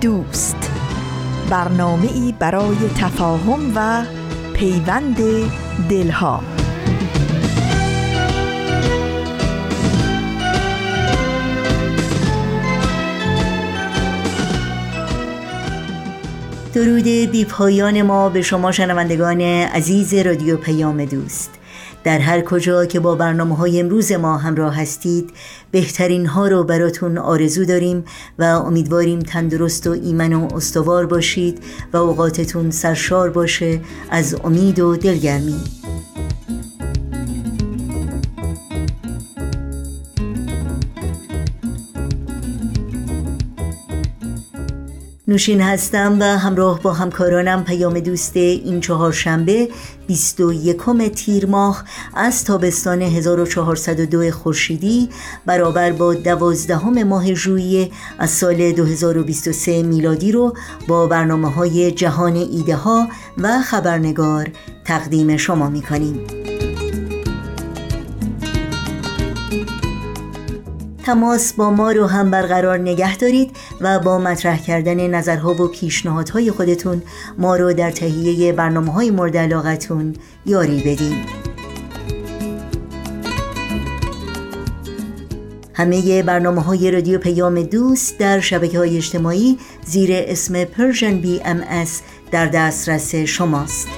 دوست. برنامه ای برای تفاهم و پیوند دلها. درود بی پایان ما به شما شنوندگان عزیز رادیو پیام دوست. در هر کجا که با برنامه های امروز ما همراه هستید بهترین ها رو براتون آرزو داریم و امیدواریم تندرست و ایمن و استوار باشید و اوقاتتون سرشار باشه از امید و دلگرمی. نوشین هستم و همراه با همکارانم پیام دوست این چهارشنبه 21 تیر ماه از تابستان 1402 خورشیدی برابر با دوازدهم ماه ژوئیه از سال 2023 میلادی رو با برنامه های جهان ایده ها و خبرنگار تقدیم شما می کنیم. تماس با ما رو هم برقرار نگه دارید و با مطرح کردن نظرها و پیشنهادهای خودتون ما رو در تهیه برنامه های مورد علاقتون یاری بدین. همه برنامه های رادیو پیام دوست در شبکه های اجتماعی زیر اسم Persian BMS در دسترس شماست.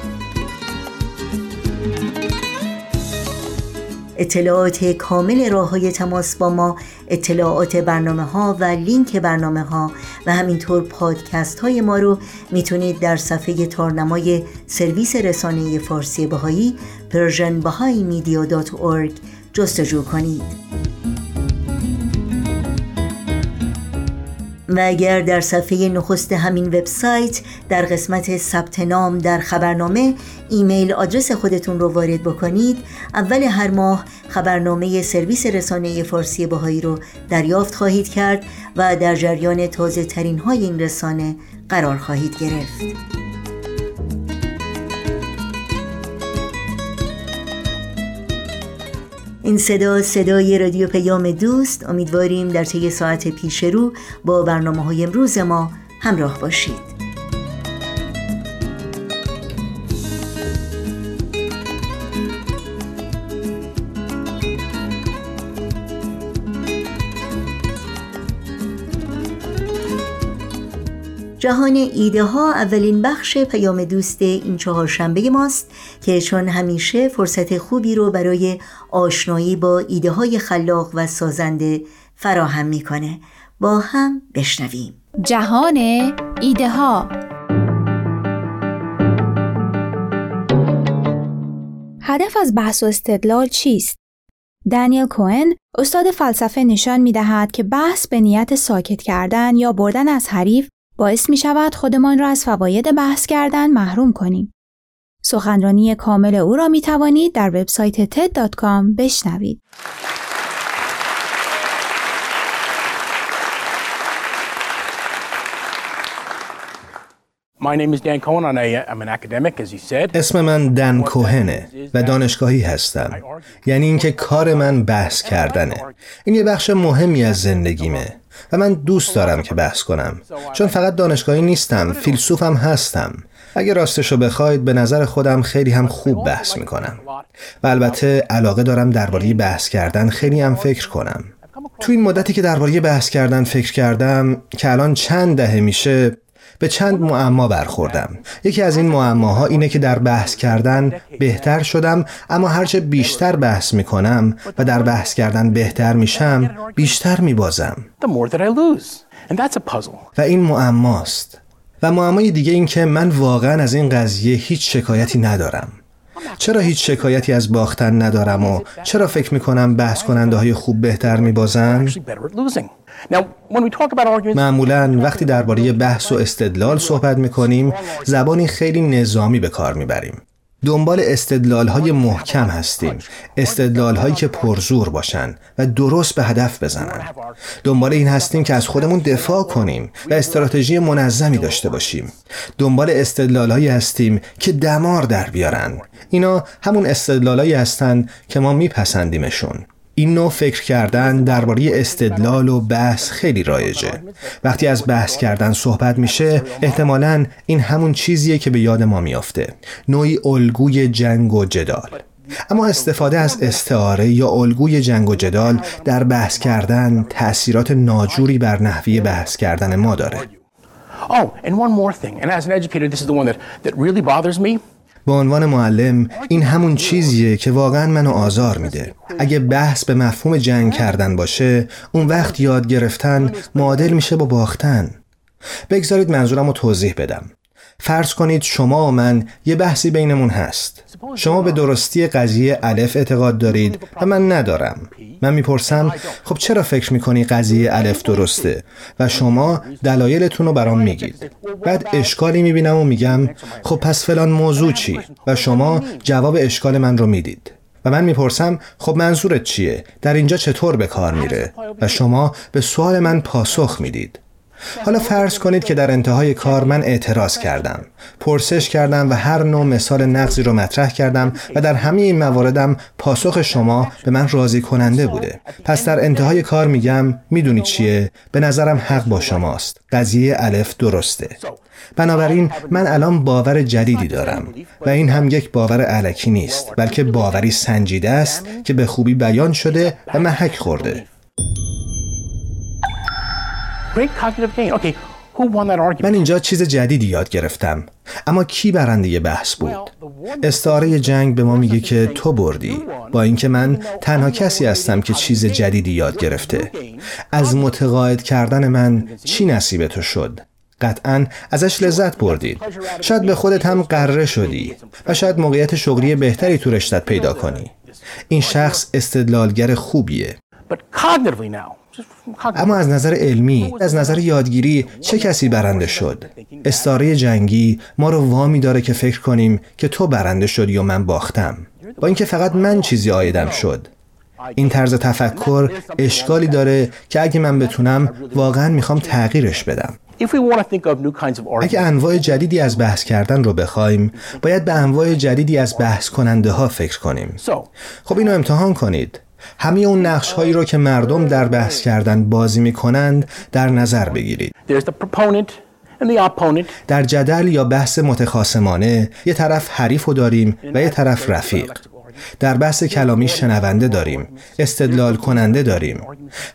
اطلاعات کامل راه های تماس با ما اطلاعات برنامه ها و لینک برنامه ها و همینطور پادکست های ما رو می‌تونید در صفحه تارنمای سرویس رسانه فارسی بهایی persianbahaimedia.org جستجو کنید. و اگر در صفحه نخست همین وبسایت در قسمت ثبت نام در خبرنامه ایمیل آدرس خودتون رو وارد بکنید اول هر ماه خبرنامه سرویس رسانه فارسی باهایی رو دریافت خواهید کرد و در جریان تازه ترین های این رسانه قرار خواهید گرفت. این صدا صدای رادیو پیام دوست. امیدواریم در طی ساعت پیش رو با برنامه های امروز ما همراه باشید. جهان ایده ها اولین بخش پیام دوست این چهارشنبه ماست که چون همیشه فرصت خوبی رو برای آشنایی با ایده های خلاق و سازنده فراهم می‌کنه. با هم بشنویم. جهان ایده ها هدف از بحث و استدلال چیست؟ دانیل کوهن استاد فلسفه نشان می دهد که بحث به نیت ساکت کردن یا بردن از حریف باعث می شود خودمان را از فواید بحث کردن محروم کنیم. سخنرانی کامل او را می توانید در وبسایت ted.com بشنوید. اسم من دن کوهنه و دانشگاهی هستم. یعنی اینکه کار من بحث کردنه. این یه بخش مهمی از زندگیمه. و من دوست دارم که بحث کنم چون فقط دانشگاهی نیستم فیلسوفم هستم. اگه راستشو بخواید به نظر خودم خیلی هم خوب بحث می‌کنم. و البته علاقه دارم درباره بحث کردن خیلی هم فکر کنم. تو این مدتی که درباره بحث کردن فکر کردم که الان چند دهه میشه به چند معما برخوردم. یکی از این معماها اینه که در بحث کردن بهتر شدم اما هرچه بیشتر بحث می‌کنم و در بحث کردن بهتر میشم بیشتر میبازم. و این معماست. و معمای دیگه این که من واقعا از این قضیه هیچ شکایتی ندارم. چرا هیچ شکایتی از باختن ندارم و چرا فکر می‌کنم بحث کننده های خوب بهتر میبازن؟ معمولا وقتی درباره بحث و استدلال صحبت می‌کنیم زبانی خیلی نظامی به کار می‌بریم دنبال استدلال های محکم هستیم. استدلال هایی که پرزور باشن و درست به هدف بزنن. دنبال این هستیم که از خودمون دفاع کنیم و استراتژی منظمی داشته باشیم. دنبال استدلال هایی هستیم که دمار در بیارن. اینا همون استدلال هایی هستن که ما میپسندیمشون. این نوع فکر کردن درباره استدلال و بحث خیلی رایجه. وقتی از بحث کردن صحبت میشه احتمالا این همون چیزیه که به یاد ما میافته. نوعی الگوی جنگ و جدال. اما استفاده از استعاره یا الگوی جنگ و جدال در بحث کردن تأثیرات ناجوری بر نحوی بحث کردن ما داره. Oh, and one more thing, and as an educator, this is the one that, that really bothers me. به عنوان معلم این همون چیزیه که واقعا منو آزار میده. اگه بحث به مفهوم جنگ کردن باشه اون وقت یاد گرفتن معادل میشه با باختن. بگذارید منظورم رو توضیح بدم. فرض کنید شما و من یه بحثی بینمون هست. شما به درستی قضیه الف اعتقاد دارید و من ندارم. من می‌پرسم خب چرا فکر می‌کنی قضیه الف درسته و شما دلایلتون رو برام میگید؟ بعد اشکالی می‌بینم و میگم خب پس فلان موضوع چی؟ و شما جواب اشکال من رو می‌دید. و من می‌پرسم خب منظورت چیه؟ در اینجا چطور به کار میره؟ و شما به سوال من پاسخ می‌دید. حالا فرض کنید که در انتهای کار من اعتراض کردم. پرسش کردم و هر نوع مثال نقضی رو مطرح کردم و در همه این مواردم پاسخ شما به من راضی کننده بوده. پس در انتهای کار میگم می‌دونید چیه؟ به نظرم حق با شماست. قضیه الف درسته. بنابراین من الان باور جدیدی دارم و این هم یک باور علکی نیست بلکه باوری سنجیده است که به خوبی بیان شده و محک خورده. من اینجا چیز جدیدی یاد گرفتم. اما کی برنده بحث بود؟ استعاره جنگ به ما میگه که تو بردی. با اینکه من تنها کسی هستم که چیز جدیدی یاد گرفته. از متقاعد کردن من چی نصیب تو شد؟ قطعا ازش لذت بردید. شاید به خودت هم قره شدی و شاید موقعیت شغلی بهتری تو رشتت پیدا کنی. این شخص استدلالگر خوبیه. اما از نظر علمی از نظر یادگیری چه کسی برنده شد؟ استاره جنگی ما رو وامی داره که فکر کنیم که تو برنده شدی و من باختم. با اینکه فقط من چیزی آیدم شد. این طرز تفکر اشکالی داره که اگه من بتونم واقعا می‌خوام تغییرش بدم. اگه انواع جدیدی از بحث کردن رو بخوایم باید به انواع جدیدی از بحث کننده ها فکر کنیم. خب اینو امتحان کنید. همه اون نقش هایی رو که مردم در بحث کردن بازی می کنند در نظر بگیرید. در جدل یا بحث متخاسمانه یه طرف حریف رو داریم و یه طرف رفیق. در بحث کلامی شنونده داریم استدلال کننده داریم.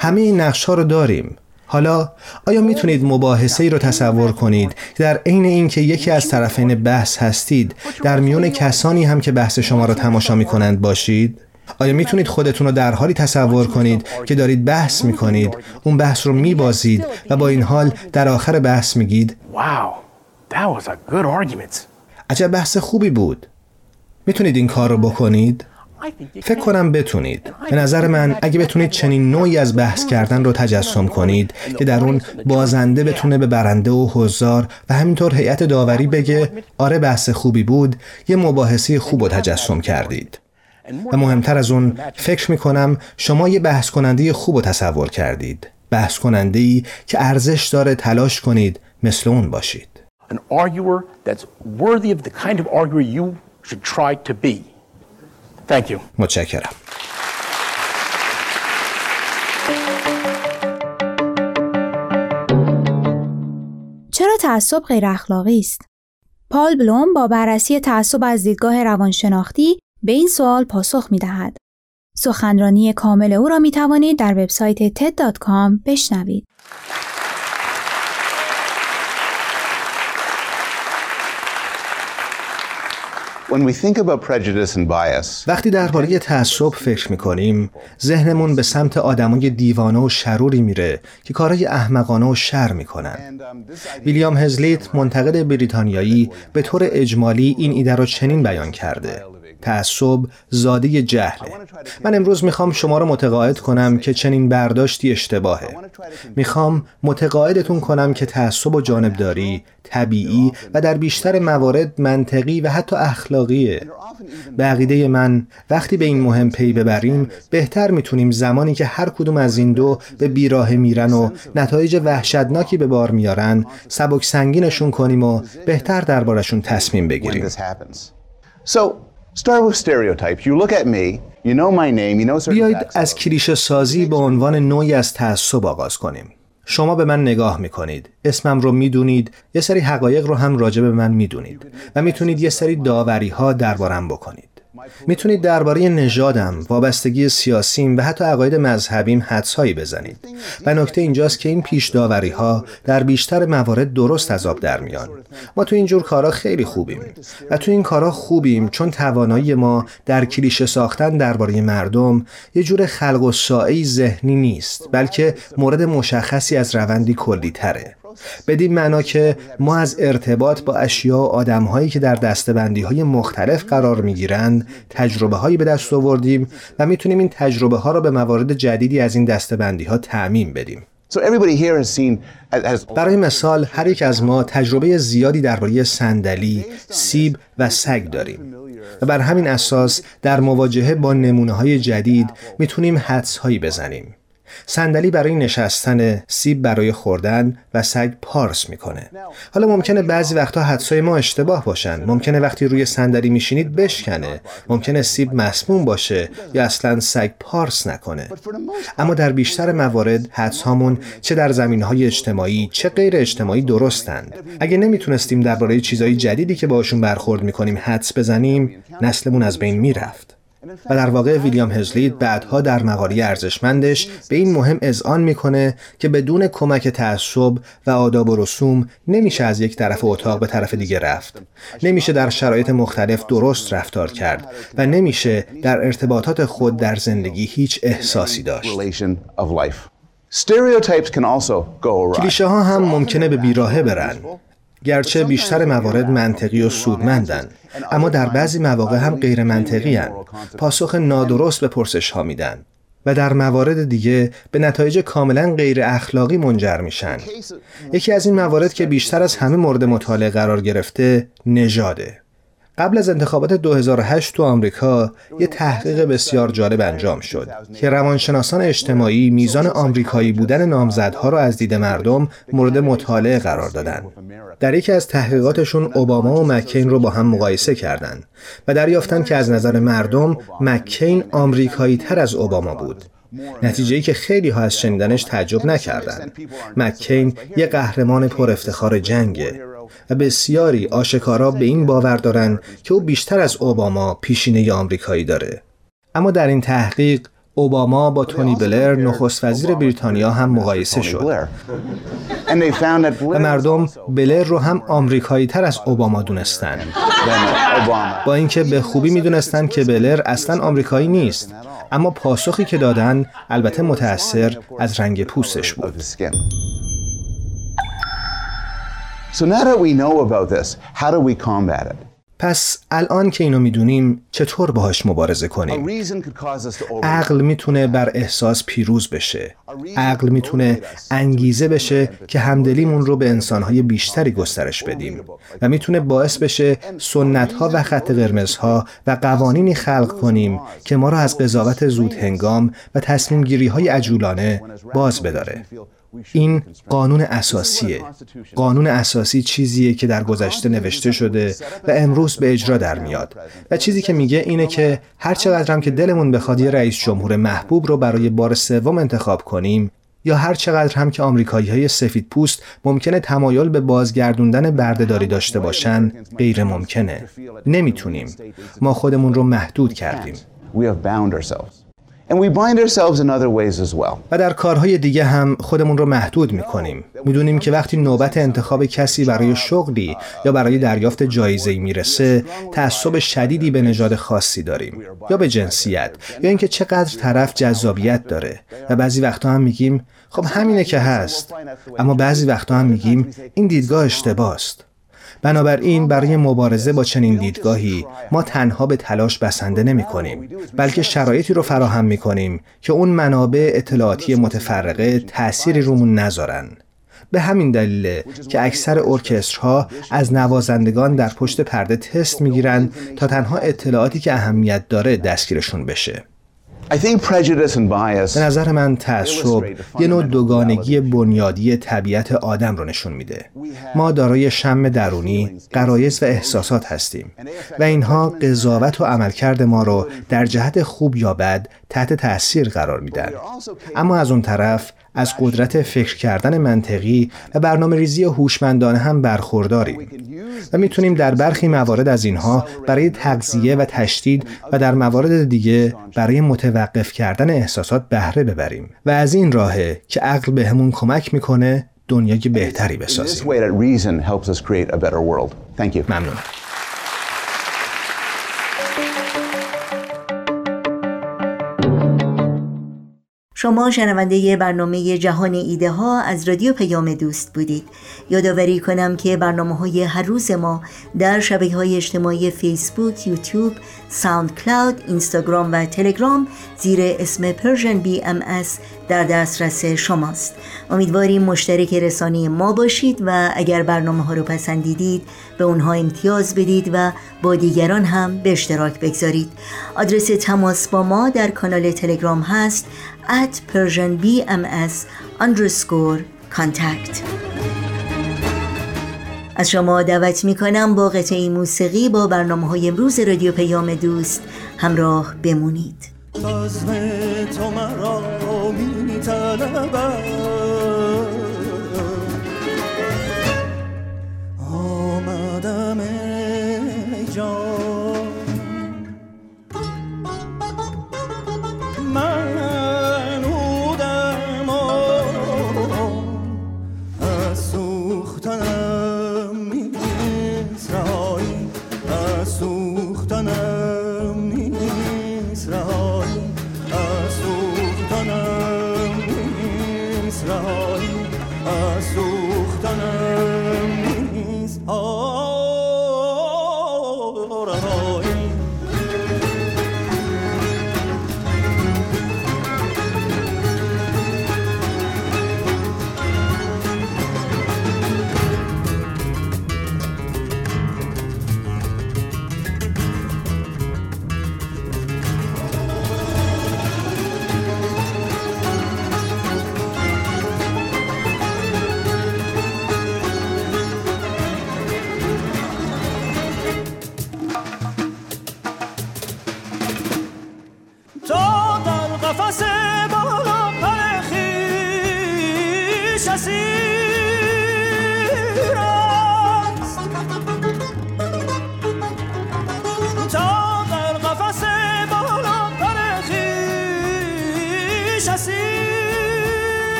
همه این نقش ها رو داریم. حالا آیا می‌تونید مباحثه ای رو تصور کنید؟ در عین اینکه یکی از طرفین بحث هستید در میون کسانی هم که بحث شما را تماشا می کنند باشید؟ آیا می‌تونید خودتون رو در حالی تصور کنید که دارید بحث می‌کنید؟ اون بحث رو میبازید و با این حال در آخر بحث میگید؟ عجب بحث خوبی بود. می‌تونید این کار رو بکنید؟ فکر کنم بتونید. به نظر من اگه بتونید چنین نوعی از بحث کردن رو تجسم کنید که در اون بازنده بتونه به برنده و حضار و همینطور هیئت داوری بگه آره بحث خوبی بود یه مباحثه خوب رو تجسم کردید. و مهمتر از اون فکر می کنم شما یه بحث کننده خوب رو تصور کردید بحث کننده ای که ارزش داره تلاش کنید مثل اون باشید An arguer that's worthy of the kind of arguer you should try to be. Thank you. متشکرم. چرا تعصب غیر اخلاقی است؟ پال بلوم با بررسی تعصب از دیدگاه روانشناختی به این سوال پاسخ می دهد. سخنرانی کامل او را می توانید در وبسایت TED.com بشنوید. وقتی درباره تعصب فکر می‌کنیم ذهنمون به سمت آدمای دیوانه و شروری میره که کارهای احمقانه و شر می‌کنن. ویلیام هزلیت منتقد بریتانیایی به طور اجمالی این ایده را چنین بیان کرده. تعصب زاده جهله من امروز می‌خوام شما رو متقاعد کنم که چنین برداشتی اشتباهه. می‌خوام متقاعدتون کنم که تعصب و جانبداری طبیعی و در بیشتر موارد منطقی و حتی اخلاقیه. به عقیده من وقتی به این مهم پی ببریم بهتر می‌تونیم زمانی که هر کدوم از این دو به بیراه میرن و نتایج وحشتناکی به بار میارن سبک سنگینشون کنیم و بهتر دربارشون تصمیم بگیریم. بیایید از کلیشه سازی به عنوان نوعی از تعصب آغاز کنیم. شما به من نگاه می‌کنید. اسمم رو می‌دونید. یه سری حقایق رو هم راجع به من می‌دونید. و می‌تونید یه سری داوری ها دربارم بکنید. می‌تونید درباره نژادم، وابستگی سیاسیم و حتی عقاید مذهبیم حدسهایی بزنید. و نکته اینجاست که این پیش داوری ها در بیشتر موارد درست از آب در میان. ما تو اینجور کارا خیلی خوبیم و تو این کارا خوبیم چون توانایی ما در کلیشه ساختن درباره مردم یه جور خلق و ذهنی نیست بلکه مورد مشخصی از روندی کلی تره. بدین معنا که ما از ارتباط با اشیا و آدمهایی که در دستبندی های مختلف قرار می گیرند تجربه هایی به دست آوردیم و می‌تونیم این تجربه ها را به موارد جدیدی از این دستبندی ها تعمین بدیم. برای مثال هر یک از ما تجربه زیادی درباره صندلی، سیب و سگ داریم و بر همین اساس در مواجهه با نمونه های جدید می‌تونیم حدس هایی بزنیم. صندلی برای نشستن، سیب برای خوردن و سگ پارس می‌کنه. حالا ممکنه بعضی وقتا حدسای ما اشتباه باشن. ممکنه وقتی روی صندلی میشینید بشکنه. ممکنه سیب مسموم باشه یا اصلا سگ پارس نکنه. اما در بیشتر موارد حدس هامون چه در زمین های اجتماعی چه غیر اجتماعی درستند. اگه نمی‌تونستیم درباره چیزهای جدیدی که باشون برخورد می‌کنیم حدس بزنیم، نسلمون از بین می‌رفت. و در واقع ویلیام هزلید بعدها در مقاله ارزشمندش به این مهم اذعان می‌کنه که بدون کمک تعصب و آداب و رسوم نمیشه از یک طرف اتاق به طرف دیگه رفت. نمیشه در شرایط مختلف درست رفتار کرد و نمیشه در ارتباطات خود در زندگی هیچ احساسی داشت. کلیشه ها هم ممکنه به بیراهه برن. گرچه بیشتر موارد منطقی و سودمندن اما در بعضی مواقع هم غیر منطقی هن. پاسخ نادرست به پرسش ها میدن و در موارد دیگه به نتایج کاملا غیر اخلاقی منجر میشن. یکی از این موارد که بیشتر از همه مورد مطالعه قرار گرفته نژاده. قبل از انتخابات 2008 تو آمریکا یه تحقیق بسیار جالب انجام شد که روانشناسان اجتماعی میزان آمریکایی بودن نامزدها را از دید مردم مورد مطالعه قرار دادن. در یکی از تحقیقاتشون اوباما و مکین رو با هم مقایسه کردند و دریافتن که از نظر مردم مکین آمریکایی تر از اوباما بود. نتیجه ای که خیلی ها از شنیدنش تعجب نکردند. مکین یه قهرمان پر افتخار جنگه و بسیاری آشکارا به این باور دارند که او بیشتر از اوباما پیشینه آمریکایی داره. اما در این تحقیق اوباما با تونی بلر نخست وزیر بریتانیا هم مقایسه شد. و مردم بلر رو هم آمریکایی تر از اوباما دونستن. با اینکه به خوبی می‌دونستند که بلر اصلا آمریکایی نیست اما پاسخی که دادن البته متأثر از رنگ پوستش بود. So now that we know about this, how do we combat it? پس الان که اینو می‌دونیم چطور باهاش مبارزه کنیم؟ عقل می‌تونه بر احساس پیروز بشه. عقل می‌تونه انگیزه بشه که همدلیمون رو به انسانهای بیشتری گسترش بدیم. و می‌تونه باعث بشه سنتها و خط قرمزها و قوانینی خلق کنیم که ما را از قضاوت زود هنگام و تصمیم گیری های عجولانه باز بداره. این قانون اساسیه. قانون اساسی چیزیه که در گذشته نوشته شده و امروز به اجرا در میاد. و چیزی که میگه اینه که هر چقدر که دلمون بخواد یه رئیس جمهور محبوب رو برای بار سوم انتخاب کنیم یا هر چقدر هم که آمریکایی های سفید پوست ممکنه تمایل به بازگردوندن بردهداری داشته باشن غیر ممکنه. نمی‌تونیم. ما خودمون رو محدود کردیم. و در کارهای دیگه هم خودمون رو محدود می‌کنیم. می‌دونیم که وقتی نوبت انتخاب کسی برای شغلی یا برای دریافت جایزه می‌رسه، تعصب شدیدی به نژاد خاصی داریم. یا به جنسیت یا اینکه چقدر طرف جذابیت داره. و بعضی وقتا هم میگیم خب همینه که هست. اما بعضی وقتا هم میگیم این دیدگاه اشتباست بنابراین برای مبارزه با چنین دیدگاهی ما تنها به تلاش بسنده نمی کنیم بلکه شرایطی رو فراهم می کنیم که اون منابع اطلاعاتی متفرقه تأثیری رومون نذارن به همین دلیل که اکثر ارکسترها از نوازندگان در پشت پرده تست می‌گیرند تا تنها اطلاعاتی که اهمیت داره دستگیرشون بشه. به نظر من تعصب یه نوع دوگانگی بنیادی طبیعت آدم رو نشون میده. ما دارای شم درونی، قرایز و احساسات هستیم و اینها قضاوت و عملکرد ما رو در جهت خوب یا بد تحت تاثیر قرار میدن. اما از اون طرف از قدرت فکر کردن منطقی و برنامه ریزی هوشمندانه هم برخورداریم و می‌تونیم در برخی موارد از اینها برای تغذیه و تشدید و در موارد دیگه برای متوقف کردن احساسات بهره ببریم و از این راهه که عقل بهمون کمک می‌کنه دنیای بهتری بسازیم. ممنون شما شنونده برنامه جهان ایده ها از رادیو پیام دوست بودید. یادآوری کنم که برنامه های هر روز ما در شبکه های اجتماعی فیسبوک، یوتیوب، ساوند کلاود، اینستاگرام و تلگرام زیر اسم ام اس در دسترس شماست. امیدواریم مشترک رسانه ما باشید و اگر برنامه ها رو پسندیدید به اونها امتیاز بدید و با دیگران هم به اشتراک بگذارید. آدرس تماس با ما در کانال تلگرام هست at persianbms underscore contact. از شما دعوت می کنم با قطعه موسیقی با برنامه های امروز رادیو پیام دوست همراه بمونید.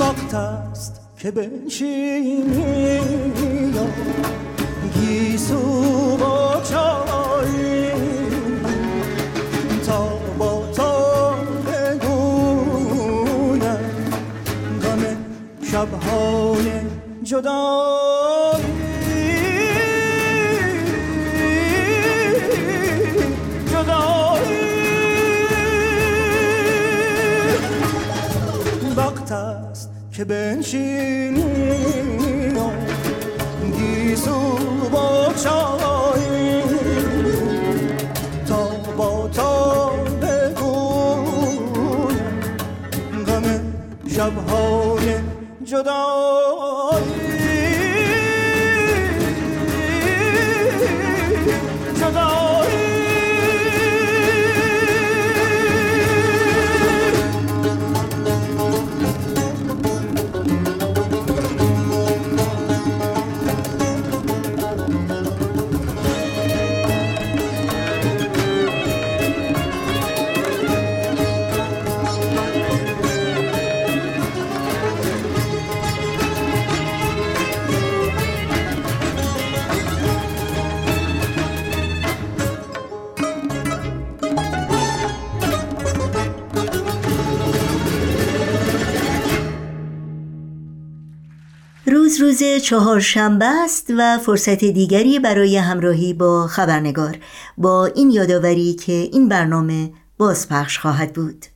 وقت است که بنشینی. یا گیسو با چایی تا با تا بگویم غم شبهای جدایی که بنشینی گیسو با چای تا با تا بگویم. غم شبهای جدایی روز روز چهارشنبه است و فرصت دیگری برای همراهی با خبرنگار. با این یادآوری که این برنامه بازپخش خواهد بود.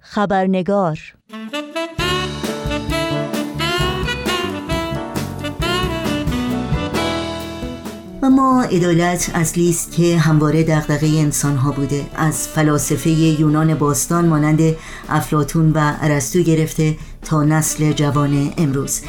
خبرنگار اما عدالت اصلی است که همواره دغدغه انسانها بوده. از فلاسفه یونان باستان مانند افلاتون و ارسطو گرفته تا نسل جوان امروز.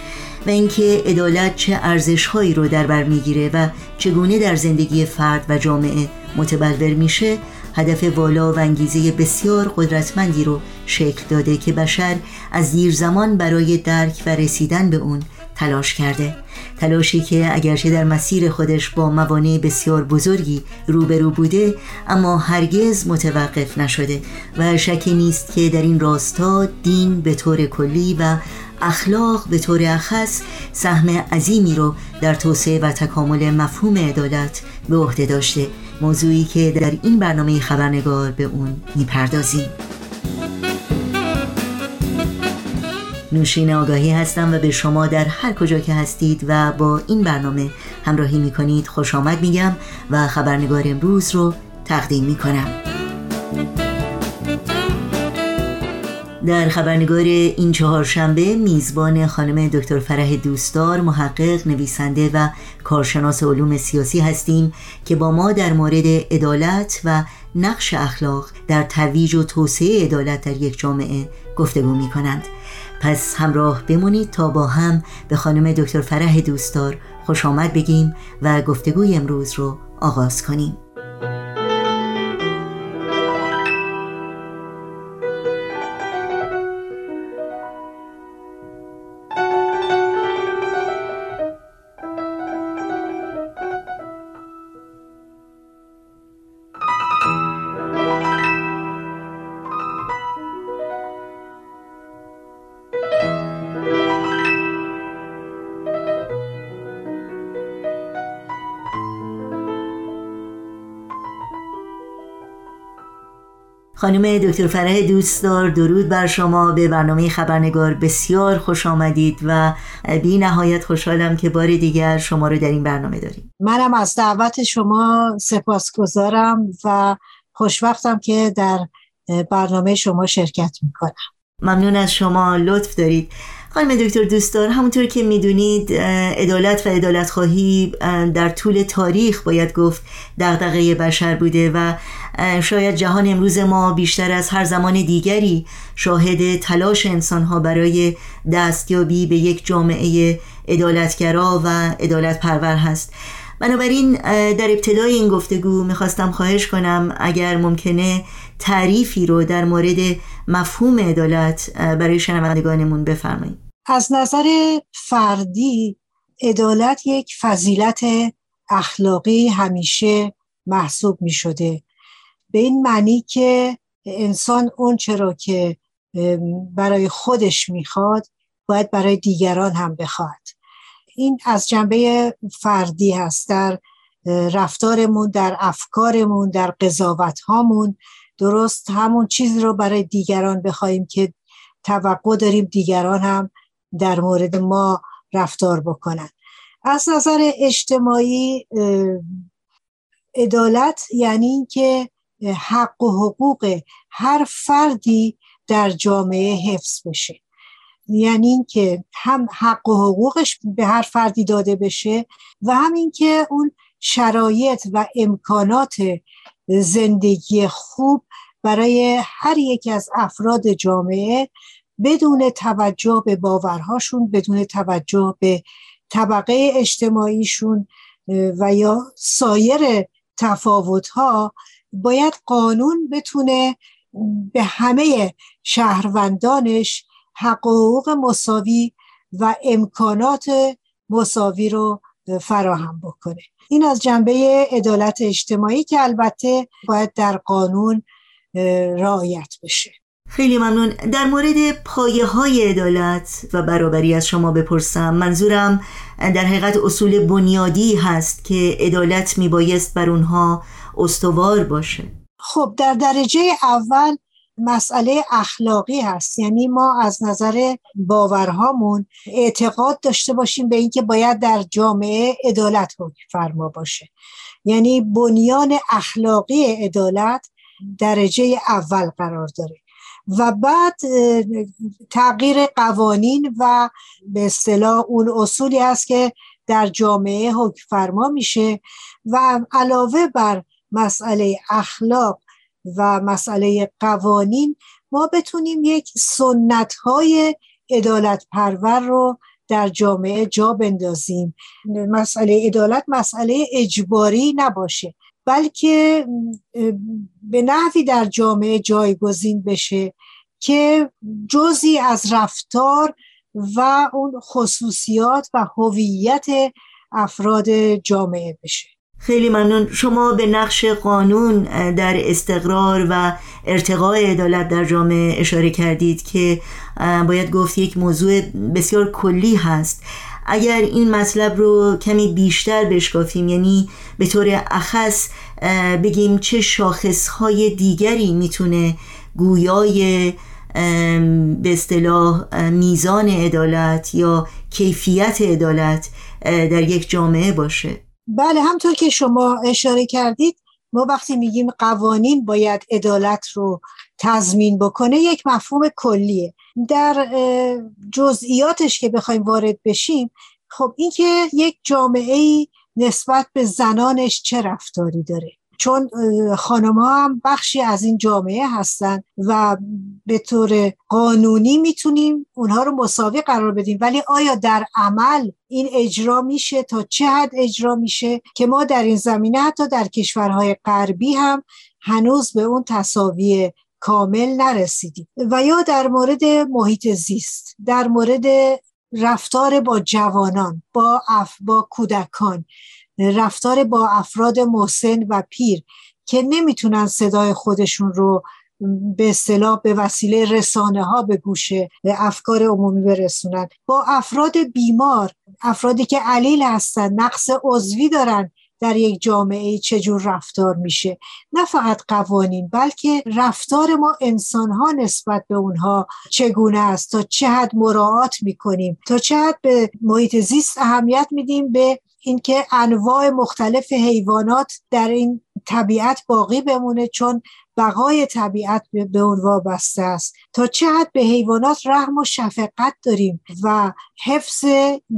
و اینکه عدالت چه ارزشهایی رو در بر می‌گیره و چگونه در زندگی فرد و جامعه متبلور میشه هدف والا و انگیزه بسیار قدرتمندی رو شکل داده که بشر از دیر زمان برای درک و رسیدن به اون تلاش کرده. تلاشی که اگرچه در مسیر خودش با موانع بسیار بزرگی روبرو بوده اما هرگز متوقف نشده و شکی نیست که در این راستا دین به طور کلی و اخلاق به طور اخص سهم عظیمی رو در توسعه و تکامل مفهوم عدالت به عهده داشته. موضوعی که در این برنامه خبرنگار به اون می‌پردازیم. نوشین آگاهی هستم و به شما در هر کجا که هستید و با این برنامه همراهی می کنید خوش آمد میگم و خبرنگار امروز رو تقدیم می کنم در خبرنگار این چهارشنبه میزبان خانم دکتر فرح دوستدار محقق نویسنده و کارشناس علوم سیاسی هستیم که با ما در مورد عدالت و نقش اخلاق در ترویج و توسعه عدالت در یک جامعه گفتگو می کنند پس همراه بمونید تا با هم به خانم دکتر فرح دوستدار خوش آمد بگیم و گفتگوی امروز رو آغاز کنیم. خانم دکتر فرح دوستدار درود بر شما. به برنامه خبرنگار بسیار خوش آمدید و بی نهایت خوشحالم که بار دیگر شما رو در این برنامه داریم. منم از دعوت شما سپاسگزارم و خوشوقتم که در برنامه شما شرکت می‌کنم. ممنون از شما. لطف دارید. خانم دکتر دوستدار همونطور که می‌دونید عدالت و عدالت خواهی در طول تاریخ باید گفت دغدغه بشر بوده و شاید جهان امروز ما بیشتر از هر زمان دیگری شاهد تلاش انسانها برای دستیابی به یک جامعه عدالتگرا و عدالت پرور هست. بنابراین در ابتدای این گفتگو می‌خواستم خواهش کنم اگر ممکنه تعریفی رو در مورد مفهوم عدالت برای شنوندگانمون بفرمایید. از نظر فردی عدالت یک فضیلت اخلاقی همیشه محسوب می شده به این معنی که انسان اون چرا که برای خودش می‌خواد باید برای دیگران هم بخواد. این از جنبه فردی هست در رفتارمون در افکارمون در قضاوت هامون درست همون چیزی رو برای دیگران بخوایم که توقع داریم دیگران هم در مورد ما رفتار بکنن. از نظر اجتماعی عدالت یعنی اینکه حق و حقوق هر فردی در جامعه حفظ بشه. یعنی اینکه هم حق و حقوقش به هر فردی داده بشه و هم اینکه اون شرایط و امکانات زندگی خوب برای هر یکی از افراد جامعه بدون توجه به باورهاشون بدون توجه به طبقه اجتماعیشون و یا سایر تفاوتها باید قانون بتونه به همه شهروندانش حقوق مساوی و امکانات مساوی رو فراهم بکنه. این از جنبه عدالت اجتماعی که البته باید در قانون رعایت بشه. خیلی ممنون. در مورد پایه های عدالت و برابری از شما بپرسم. منظورم در حقیقت اصول بنیادی هست که عدالت میبایست بر اونها استوار باشه. خب در درجه اول مسئله اخلاقی هست. یعنی ما از نظر باورهامون اعتقاد داشته باشیم به اینکه باید در جامعه عدالت فرما باشه. یعنی بنیان اخلاقی عدالت درجه اول قرار داره. و بعد تغییر قوانین و به اصطلاح اون اصولی است که در جامعه حکم فرما میشه. و علاوه بر مسئله اخلاق و مسئله قوانین ما بتونیم یک سنت های عدالت پرور رو در جامعه جا بندازیم. مسئله عدالت مسئله اجباری نباشه بلکه به نحوی در جامعه جایگزین بشه که جزی از رفتار و اون خصوصیات و هویت افراد جامعه بشه. خیلی ممنون. شما به نقش قانون در استقرار و ارتقاء عدالت در جامعه اشاره کردید که باید گفت یک موضوع بسیار کلی هست. اگر این مطلب رو کمی بیشتر بشکافیم یعنی به طور اخص بگیم چه شاخصهای دیگری می‌تونه گویای به اصطلاح میزان عدالت یا کیفیت عدالت در یک جامعه باشه. بله همطور که شما اشاره کردید ما وقتی میگیم قوانین باید عدالت رو تضمین بکنه یک مفهوم کلیه. در جزئیاتش که بخوایم وارد بشیم خب اینکه یک جامعه نسبت به زنانش چه رفتاری داره؟ چون خانم ها هم بخشی از این جامعه هستن و به طور قانونی می‌تونیم اونها رو مساوی قرار بدیم. ولی آیا در عمل این اجرا میشه؟ تا چه حد اجرا میشه؟ که ما در این زمینه حتی در کشورهای غربی هم هنوز به اون تصاوی کامل نرسیدیم. و یا در مورد محیط زیست در مورد رفتار با جوانان با اف با کودکان. رفتار با افراد محسن و پیر که نمی‌تونن صدای خودشون رو به اصطلاح به وسیله رسانه ها به گوش افکار عمومی برسونن. با افراد بیمار افرادی که علیل هستن نقص عضوی دارن در یک جامعه چجور رفتار میشه. نه فقط قوانین بلکه رفتار ما انسان ها نسبت به اونها چگونه است تا چه حد مراعات می‌کنیم تا چه حد به محیط زیست اهمیت میدیم به اینکه انواع مختلف حیوانات در این طبیعت باقی بمونه چون بقای طبیعت به اون وابسته است. تا چه حد به حیوانات رحم و شفقت داریم و حفظ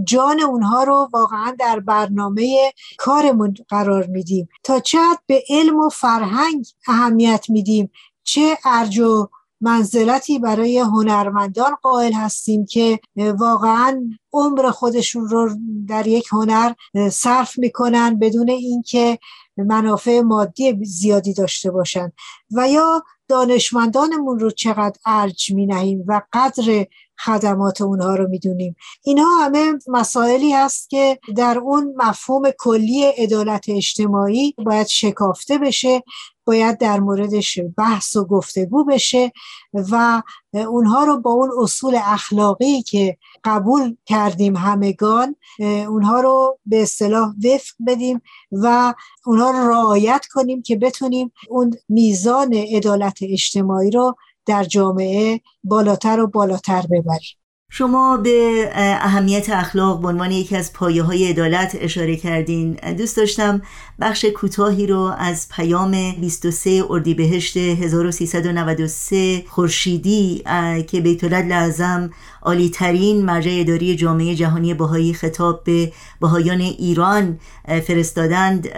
جان اونها رو واقعا در برنامه کارمون قرار میدیم. تا چه حد به علم و فرهنگ اهمیت میدیم. چه ارج و منزلتی برای هنرمندان قائل هستیم که واقعا عمر خودشون رو در یک هنر صرف می‌کنن بدون اینکه منافع مادی زیادی داشته باشند و یا دانشمندانمون رو چقدر ارج می نهیم و قدر خدمات اونها رو می‌دونیم. اینها همه مسائلی هست که در اون مفهوم کلی عدالت اجتماعی باید شکافته بشه باید در موردش بحث و گفتگو بشه و اونها رو با اون اصول اخلاقی که قبول کردیم همگان اونها رو به اصطلاح وفق بدیم و اونها رو رعایت کنیم که بتونیم اون میزان عدالت اجتماعی رو در جامعه بالاتر و بالاتر ببریم. شما به اهمیت اخلاق به عنوان یکی از پایه های عدالت اشاره کردین. دوست داشتم بخش کوتاهی رو از پیام 23 اردیبهشت 1393 خورشیدی که بیت لعظم عالی ترین مرجع اداری جامعه جهانی بهایی خطاب به بهایان ایران فرستادند.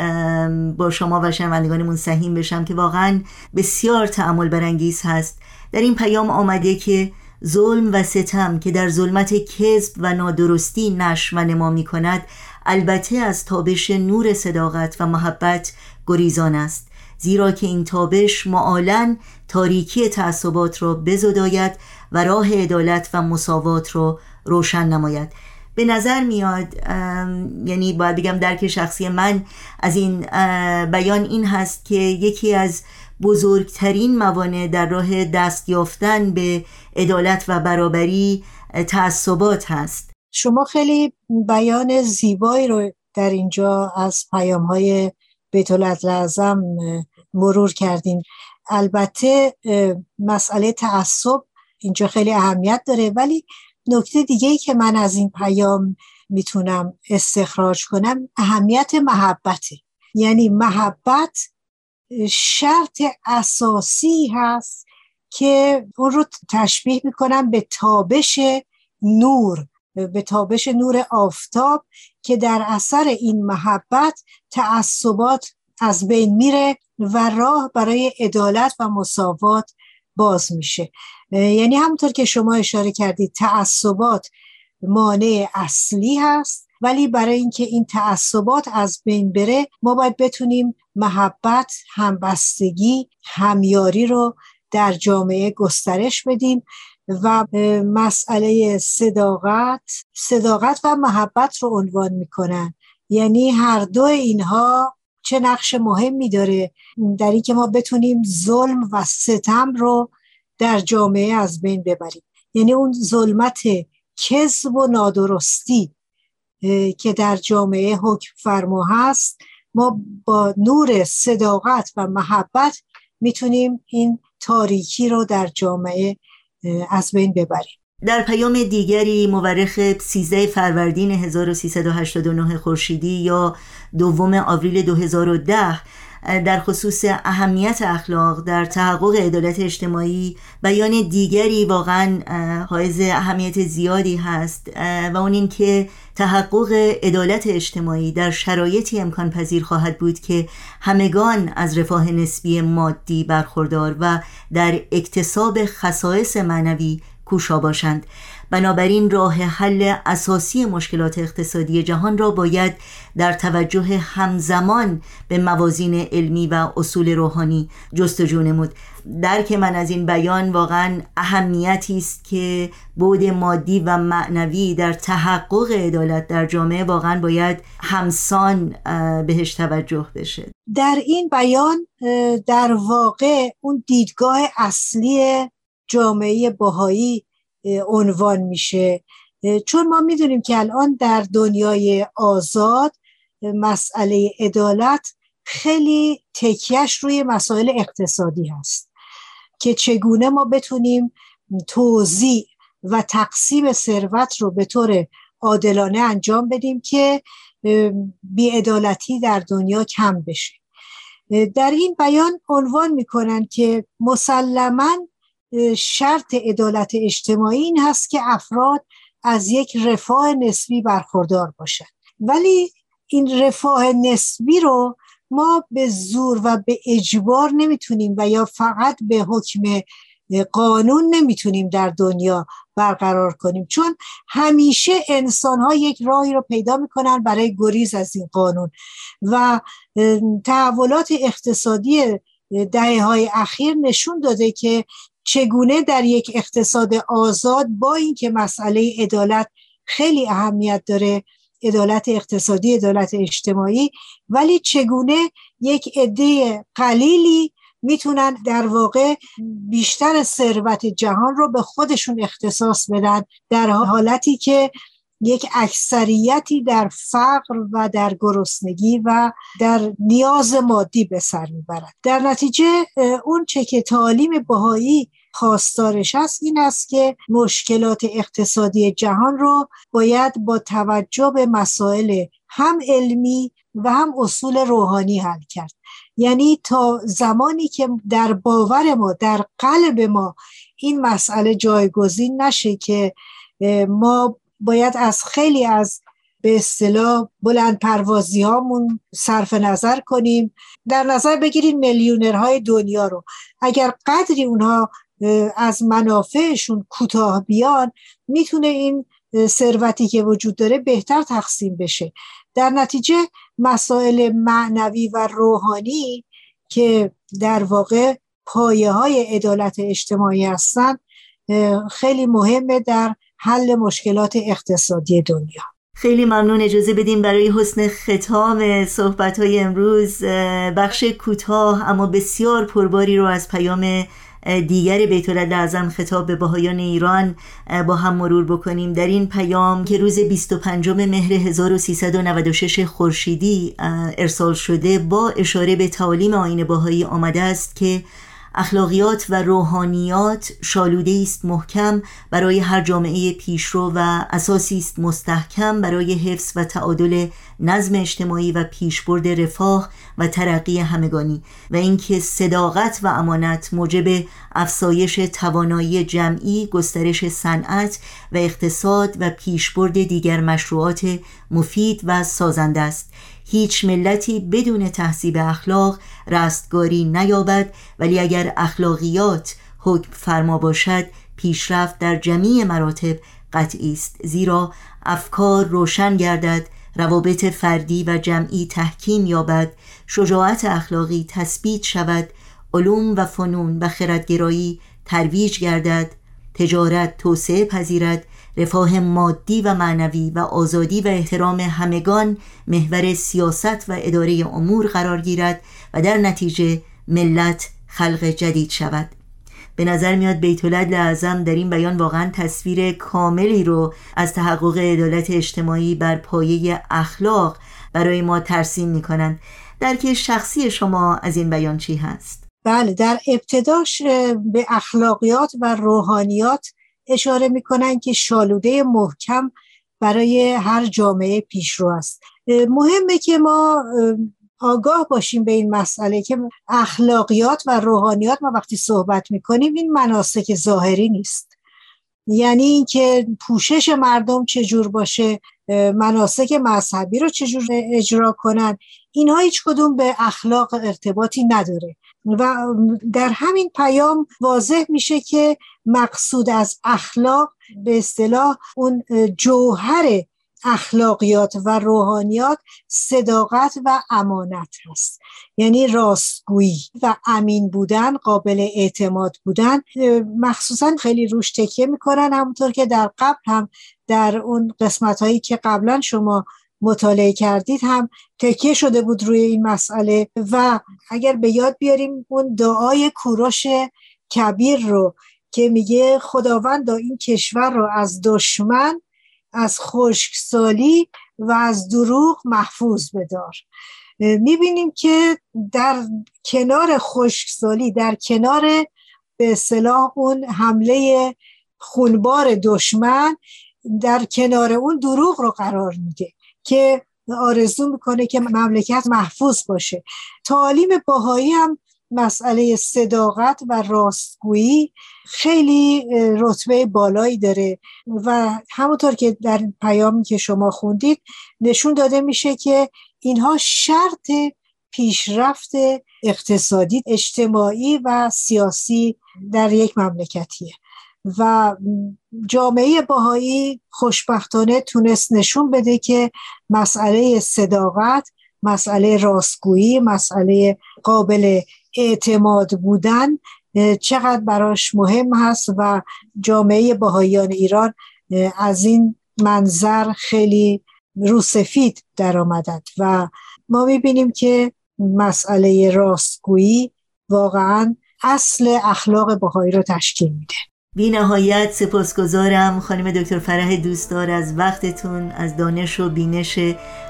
با شما و شنوندگانمون سهیم بشم که واقعا بسیار تعمل برانگیز هست. در این پیام آمده که ظلم و ستم که در ظلمت کذب و نادرستی نش و نما می کند البته از تابش نور صداقت و محبت گریزان است. زیرا که این تابش معالا تاریکی تعصبات را بزداید و راه عدالت و مساوات را روشن نماید. به نظر میاد یعنی باید بگم درک شخصی من از این بیان این هست که یکی از بزرگترین موانع در راه دست یافتن به عدالت و برابری تعصبات هست. شما خیلی بیان زیبایی رو در اینجا از پیام های بیت لازم مرور کردین. البته مسئله تعصب اینجا خیلی اهمیت داره ولی نکته دیگه ای که من از این پیام می‌تونم استخراج کنم اهمیت محبته. یعنی محبت شرط اساسی هست که اون رو تشبیه می‌کنم به تابش نور به تابش نور آفتاب که در اثر این محبت تعصبات از بین میره و راه برای عدالت و مساوات باز میشه. یعنی همونطور که شما اشاره کردید تعصبات مانع اصلی هست ولی برای اینکه این تعصبات از بین بره ما باید بتونیم محبت همبستگی همیاری رو در جامعه گسترش بدیم و مسئله صداقت صداقت و محبت رو عنوان می‌کنن. یعنی هر دو اینها چه نقش مهمی داره در اینکه ما بتونیم ظلم و ستم رو در جامعه از بین ببریم. یعنی اون ظلمت کذب و نادرستی که در جامعه حکم فرما هست ما با نور صداقت و محبت می‌تونیم این تاریکی رو در جامعه از بین ببریم. در پیام دیگری مورخ 13 فروردین 1389 خورشیدی یا دوم آوریل 2010 در خصوص اهمیت اخلاق در تحقق عدالت اجتماعی بیان دیگری واقعا حائز اهمیت زیادی هست و اون این که تحقق عدالت اجتماعی در شرایطی امکان پذیر خواهد بود که همگان از رفاه نسبی مادی برخوردار و در اکتساب خصائص معنوی کوشا باشند. بنابراین راه حل اساسی مشکلات اقتصادی جهان را باید در توجه همزمان به موازین علمی و اصول روحانی جستجو نمود. درک من از این بیان واقعا اهمیتی است که بود مادی و معنوی در تحقق عدالت در جامعه واقعا باید همسان بهش توجه بشه. در این بیان در واقع اون دیدگاه اصلی جامعه بهایی عنوان میشه. چون ما می‌دونیم که الان در دنیای آزاد مسئله عدالت خیلی تکیش روی مسائل اقتصادی هست که چگونه ما بتونیم توزیع و تقسیم ثروت رو به طور عادلانه انجام بدیم که بیعدالتی در دنیا کم بشه. در این بیان عنوان می‌کنن که مسلما شرط عدالت اجتماعی این هست که افراد از یک رفاه نسبی برخوردار باشند ولی این رفاه نسبی رو ما به زور و به اجبار نمی‌تونیم و یا فقط به حکم قانون نمی‌تونیم در دنیا برقرار کنیم. چون همیشه انسان ها یک راهی رو پیدا می‌کنن برای گریز از این قانون. و تحولات اقتصادی دهه های اخیر نشون داده که چگونه در یک اقتصاد آزاد با اینکه مسئله عدالت خیلی اهمیت داره عدالت اقتصادی عدالت اجتماعی ولی چگونه یک عده قلیلی می‌تونن در واقع بیشتر ثروت جهان رو به خودشون اختصاص بدن در حالتی که یک اکثریتی در فقر و در گرسنگی و در نیاز مادی به سر می‌برد. در نتیجه اون چه که تعالیم بهایی خواستارش است این است که مشکلات اقتصادی جهان رو باید با توجه به مسائل هم علمی و هم اصول روحانی حل کرد. یعنی تا زمانی که در باور ما در قلب ما این مسئله جایگزین نشه که ما باید از خیلی از به اصطلاح بلند پروازی هامون صرف نظر کنیم. در نظر بگیریم میلیونرهای دنیا رو. اگر قدری اونها از منافعشون کوتاه بیان می‌تونه این ثروتی که وجود داره بهتر تقسیم بشه. در نتیجه مسائل معنوی و روحانی که در واقع پایه های عدالت اجتماعی هستن خیلی مهمه در حل مشکلات اقتصادی دنیا. خیلی ممنون. اجازه بدیم برای حسن ختام صحبت های امروز بخش کوتاه اما بسیار پرباری رو از پیام دیگر بیت اعظم خطاب به بهایان ایران با هم مرور بکنیم. در این پیام که روز 25 مهر 1396 خورشیدی ارسال شده با اشاره به تعالیم آین باهایی آمده است که اخلاقیات و روحانیات شالوده است محکم برای هر جامعه پیشرو و اساسی است مستحکم برای حفظ و تعادل نظم اجتماعی و پیشبرد رفاه و ترقی همگانی و اینکه صداقت و امانت موجب افزایش توانایی جمعی گسترش صنعت و اقتصاد و پیشبرد دیگر مشروعات مفید و سازنده است. هیچ ملتی بدون تحصیب اخلاق رستگاری نیابد ولی اگر اخلاقیات حکم فرما باشد پیشرفت در جمیع مراتب قطعی است. زیرا افکار روشن گردد روابط فردی و جمعی تحکیم یابد شجاعت اخلاقی تثبیت شود علوم و فنون و خردگرایی ترویج گردد تجارت توسعه پذیرد رفاه مادی و معنوی و آزادی و احترام همگان محور سیاست و اداره امور قرار گیرد و در نتیجه ملت خلق جدید شود به نظر میاد بیت اعظم در این بیان واقعا تصویر کاملی رو از تحقق عدالت اجتماعی بر پایه اخلاق برای ما ترسیم می‌کنند درک شخصی شما از این بیان چی هست؟ بله در ابتداش به اخلاقیات و روحانیات اشاره می‌کنن که شالوده محکم برای هر جامعه پیشرو است. مهمه که ما آگاه باشیم به این مسئله که اخلاقیات و روحانیات ما وقتی صحبت می‌کنیم این مناسک ظاهری نیست. یعنی اینکه پوشش مردم چجور باشه مناسک مذهبی رو چجور اجرا کنن اینها هیچ کدوم به اخلاق ارتباطی نداره. و در همین پیام واضح میشه که مقصود از اخلاق به اصطلاح اون جوهر اخلاقیات و روحانیات صداقت و امانت هست. یعنی راستگویی و امین بودن قابل اعتماد بودن مخصوصا خیلی روش تکیه می‌کنن همونطور که در قبل هم در اون قسمت هایی که قبلا شما مطالعه کردید هم تکیه شده بود روی این مسئله و اگر به یاد بیاریم اون دعای کوروش کبیر رو که میگه خداوند این کشور رو از دشمن از خشکسالی و از دروغ محفوظ بدار. می‌بینیم که در کنار خشکسالی در کنار به صلاح اون حمله خونبار دشمن در کنار اون دروغ رو قرار میده. که آرزو می‌کنه که مملکت محفوظ باشه. تعالیم باهایی هم مسئله صداقت و راستگویی خیلی رتبه بالایی داره و همونطور که در پیامی که شما خوندید نشون داده میشه که اینها شرط پیشرفت اقتصادی اجتماعی و سیاسی در یک مملکتیه. و جامعه باهایی خوشبختانه تونست نشون بده که مسئله صداقت مسئله راستگویی مسئله قابل اعتماد بودن چقدر براش مهم هست و جامعه بهاییان ایران از این منظر خیلی روسفید در آمدند. و ما می‌بینیم که مسئله راستگویی واقعا اصل اخلاق بهایی رو تشکیل میده. بی نهایت سپاسگزارم خانم دکتر فرح دوستدار از وقتتون از دانش و بینش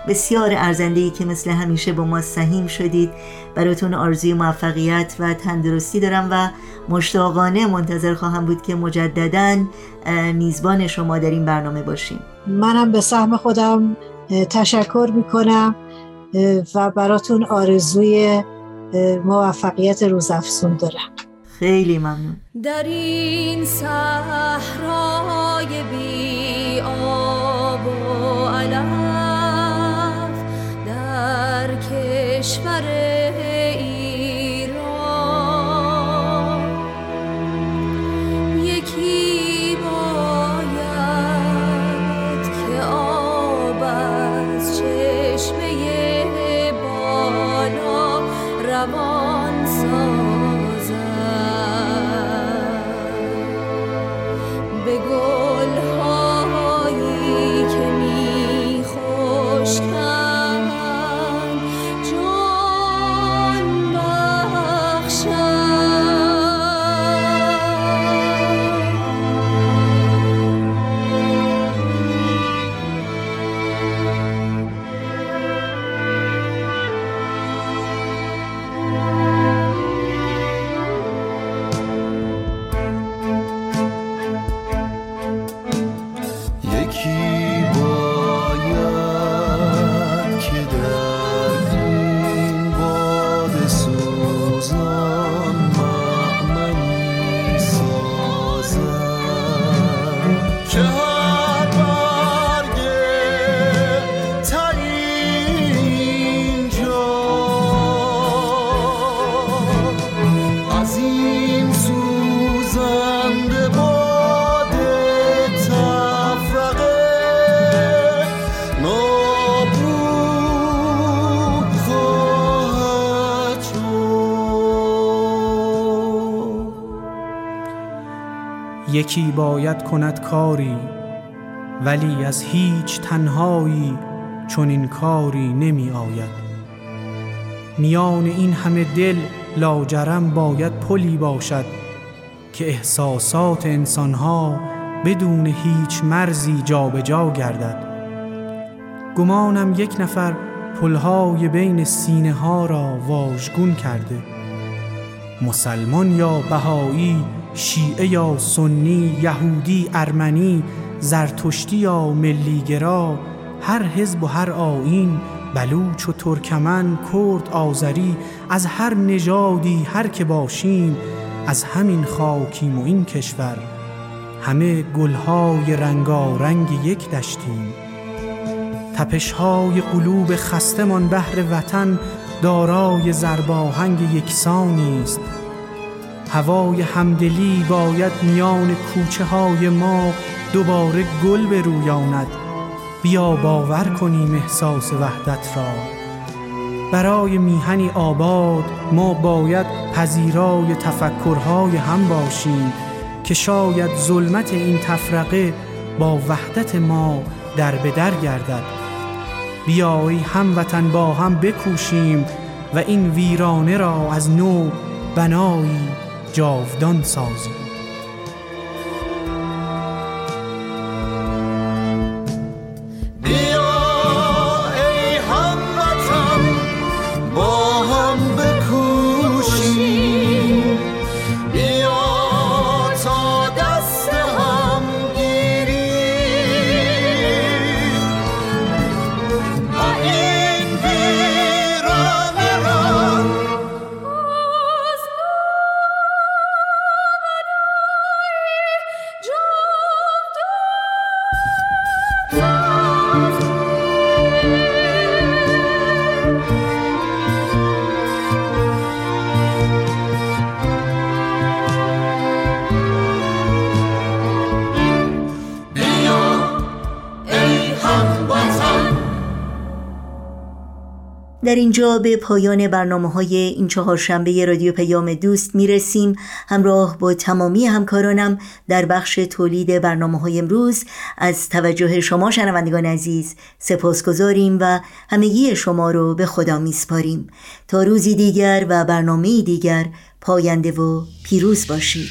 بسیار ارزندهی که مثل همیشه با ما سهیم شدید. براتون آرزوی موفقیت و تندرستی دارم و مشتاقانه منتظر خواهم بود که مجددا میزبان شما در این برنامه باشیم. منم به سهم خودم تشکر می‌کنم و براتون آرزوی موفقیت روزافزون دارم. خیلی ممنون. در این صحرای بی آب و علف در کشور ایران یکی باید که آب از چشمه بالا روان به یکی باید کند کاری ولی از هیچ تنهایی چون این کاری نمی آید. میان این همه دل لاجرم باید پلی باشد که احساسات انسانها بدون هیچ مرزی جابجا گردد. گمانم یک نفر پلهای بین سینه ها را واژگون کرده. مسلمان یا بهایی شیعه یا سنی یهودی ارمنی زرتشتی یا ملیگرا هر حزب و هر آیین بلوچ و ترکمن کرد آذری از هر نژادی هر که باشیم از همین خاکیم و این کشور همه گلهای رنگارنگ یک دشتیم. تپشهای قلوب خستمان بهر وطن دارای زرباهنگ یکسانی است هوای همدلی باید میان کوچه های ما دوباره گل برویاند. بیا باور کنیم احساس وحدت را. برای میهنی آباد ما باید پذیرای تفکرهای هم باشیم که شاید ظلمت این تفرقه با وحدت ما در به در گردد بیایی هموطن با هم بکوشیم و این ویرانه را از نو بنایی جاودان سازیم اینجا به پایان برنامه های این چهارشنبه رادیو پیام دوست می‌رسیم. همراه با تمامی همکارانم در بخش تولید برنامه های امروز از توجه شما شنوندگان عزیز سپاس گذاریم و همگی شما رو به خدا میسپاریم. تا روزی دیگر و برنامه دیگر پاینده و پیروز باشید.